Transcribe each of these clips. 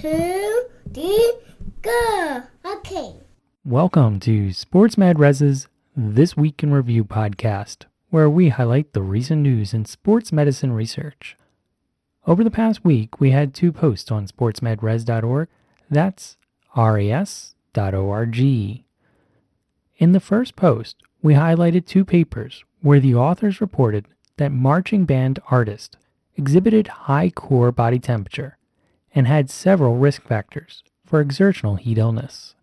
two, three, go. Okay. Welcome to Sports Med Res's This Week in Review podcast, where we highlight the recent news in sports medicine research. Over the past week, we had two posts on sportsmedres.org. That's ras.org. In the first post, we highlighted two papers where the authors reported that marching band artists exhibited high core body temperature and had several risk factors for exertional heat illness.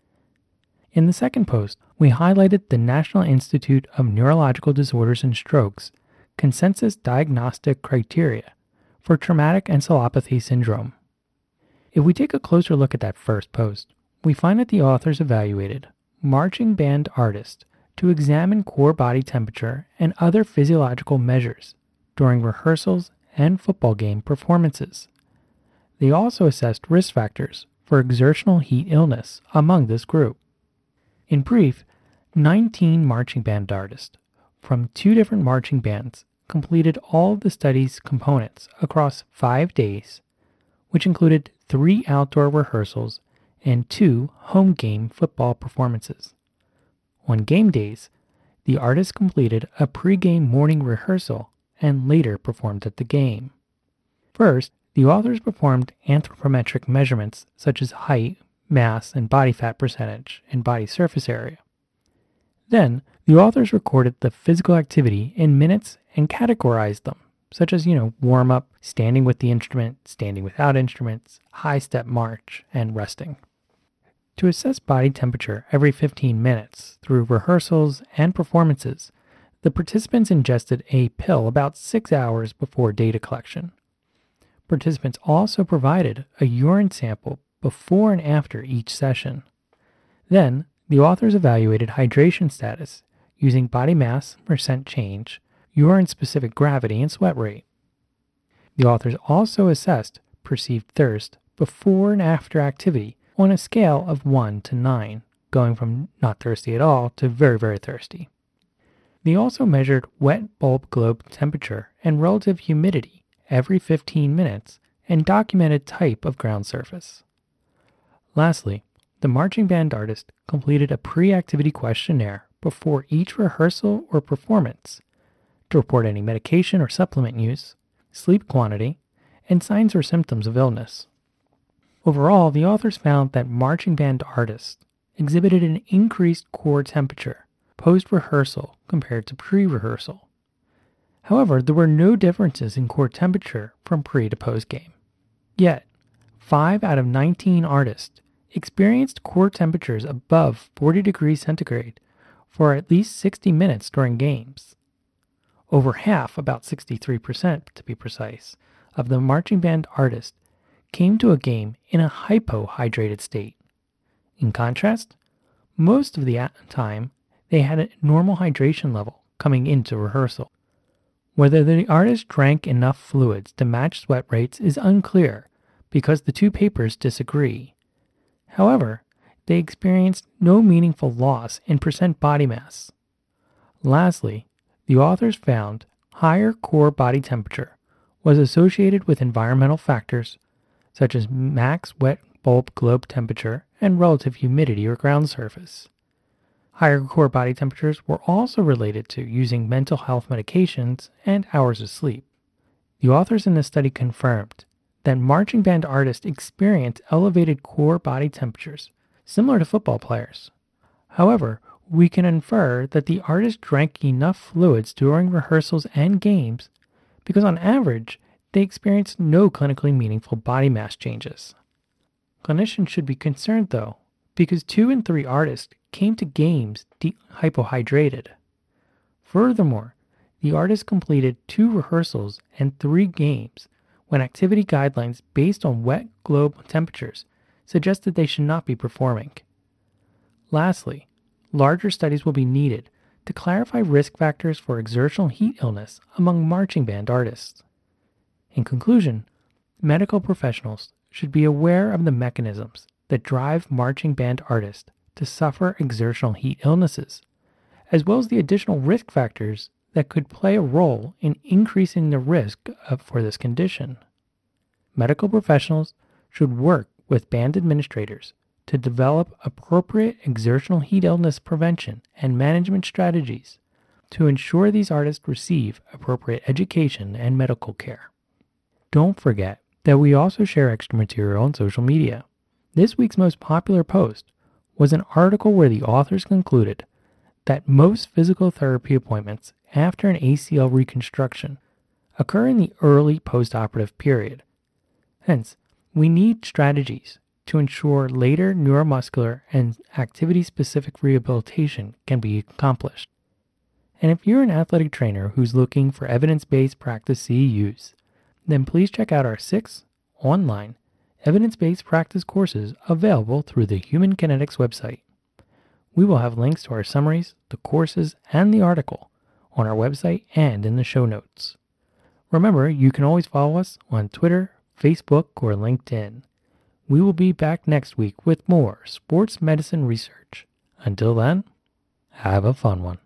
In the second post, we highlighted the National Institute of Neurological Disorders and Strokes consensus diagnostic criteria for traumatic encephalopathy syndrome. If we take a closer look at that first post, we find that the authors evaluated marching band artists to examine core body temperature and other physiological measures during rehearsals and football game performances. They also assessed risk factors for exertional heat illness among this group. In brief, 19 marching band artists from two different marching bands completed all of the study's components across five days, which included three outdoor rehearsals and two home game football performances. On game days, the artists completed a pre-game morning rehearsal and later performed at the game. First, the authors performed anthropometric measurements such as height, mass, and body fat percentage and body surface area. Then, the authors recorded the physical activity in minutes and categorized them, such as, you know, warm up, standing with the instrument, standing without instruments, high step march, and resting. To assess body temperature every 15 minutes through rehearsals and performances, the participants ingested a pill about six hours before data collection. Participants also provided a urine sample before and after each session. Then, the authors evaluated hydration status using body mass percent change, urine specific gravity, and sweat rate. The authors also assessed perceived thirst before and after activity on a scale of 1 to 9, going from not thirsty at all to very, very thirsty. They also measured wet bulb globe temperature and relative humidity every 15 minutes and documented type of ground surface. Lastly, the marching band artist completed a pre activity questionnaire before each rehearsal or performance to report any medication or supplement use, sleep quantity, and signs or symptoms of illness. Overall, the authors found that marching band artists exhibited an increased core temperature post rehearsal compared to pre rehearsal. However, there were no differences in core temperature from pre to post game. Yet, 5 out of 19 artists experienced core temperatures above 40 degrees centigrade for at least 60 minutes during games. Over half, about 63% to be precise, of the marching band artists came to a game in a hypohydrated state. In contrast, most of the time they had a normal hydration level coming into rehearsal. Whether the artist drank enough fluids to match sweat rates is unclear because the two papers disagree. However, they experienced no meaningful loss in percent body mass. Lastly, the authors found higher core body temperature was associated with environmental factors such as max wet bulb globe temperature and relative humidity or ground surface. Higher core body temperatures were also related to using mental health medications and hours of sleep. The authors in this study confirmed that marching band artists experience elevated core body temperatures, similar to football players. However, we can infer that the artists drank enough fluids during rehearsals and games because, on average, they experienced no clinically meaningful body mass changes. Clinicians should be concerned, though, because two in three artists came to games hypohydrated. Furthermore, the artists completed two rehearsals and three games when activity guidelines based on wet globe temperatures suggested they should not be performing. Lastly, larger studies will be needed to clarify risk factors for exertional heat illness among marching band artists. In conclusion, medical professionals should be aware of the mechanisms that drive marching band artists to suffer exertional heat illnesses, as well as the additional risk factors that could play a role in increasing the risk for this condition. Medical professionals should work with band administrators to develop appropriate exertional heat illness prevention and management strategies to ensure these artists receive appropriate education and medical care. Don't forget that we also share extra material on social media. This week's most popular post was an article where the authors concluded that most physical therapy appointments after an ACL reconstruction occur in the early postoperative period. Hence, we need strategies to ensure later neuromuscular and activity specific rehabilitation can be accomplished. And if you're an athletic trainer who's looking for evidence based practice CEUs, then please check out our six online evidence based practice courses available through the Human Kinetics website. We will have links to our summaries, the courses, and the article on our website and in the show notes. Remember, you can always follow us on Twitter, Facebook, or LinkedIn. We will be back next week with more sports medicine research. Until then, have a fun one.